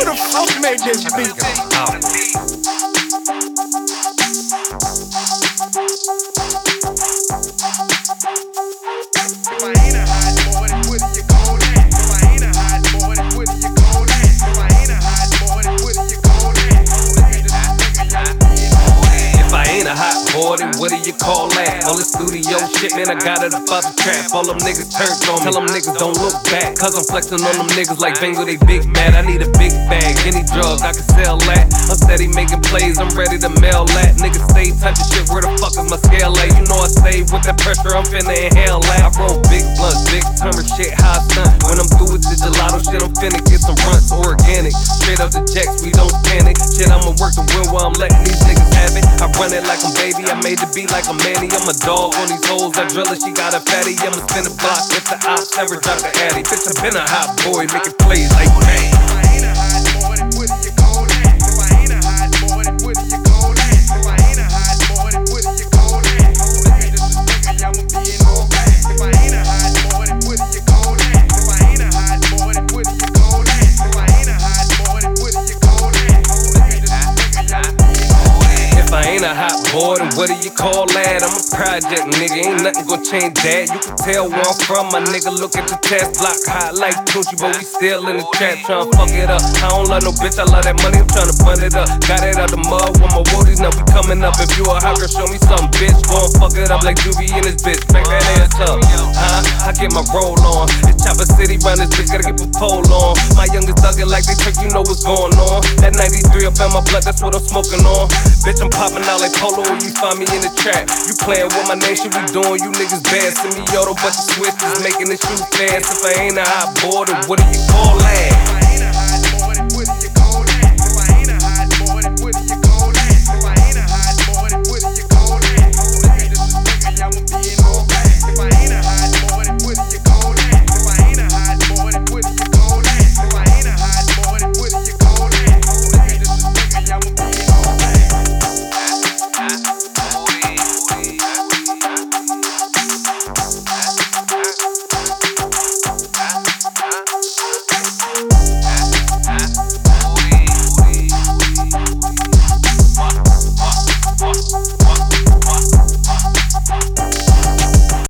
Who the fuck made this beat? If what do you call that? All the studio shit, man, I got it about the trap. All them niggas turned on me. Tell them niggas don't look back. Cause I'm flexing on them niggas like Bingo, they big mad. I need a big bag, any drug, I can sell that. I'm steady making plays, I'm ready to mail that. Niggas stay touching shit, where the fuck is my scale at? You know I stay with that pressure, I'm finna inhale that. I roll big blunts, big turner shit, high stunt. When I'm through with the gelato shit, I'm finna get some runts, organic. Straight up the jacks, we don't panic. Shit, I'ma work the wheel while I'm letting these niggas have it. Run it like I'm baby, I made the beat like a Mannie. I'm a dog on these hoes, I drill it, she got a fatty. I'ma spin a block if the ops ever drop the addy. Bitch, I been a hot boy, making plays like bang. Ain't a hot boy, then what do you call that? I'm a project nigga, ain't nothing gon' change that. You can tell where I'm from, my nigga. Look at the test block, hot like Tunechi, but we still in the trap, tryna fuck it up. I don't love no bitch, I love that money, I'm tryna bun it up. Got it out the mud with my woodies, now we coming up. If you a hot girl, show me something, bitch. Gon' fuck it up like Doobie in this bitch. Back that ass up, huh? I get my roll on. It's Chopper City, run this bitch, gotta get my pole on. My youngest like they trick, you know what's going on. That 93 up in my blood, that's what I'm smoking on. Bitch, I'm popping out like Polo when you find me in the trap. You playin' with my shit we doing, you niggas bad. Send me auto, bunch of switches, making the shoot fast. If I ain't a hot then what do you call that?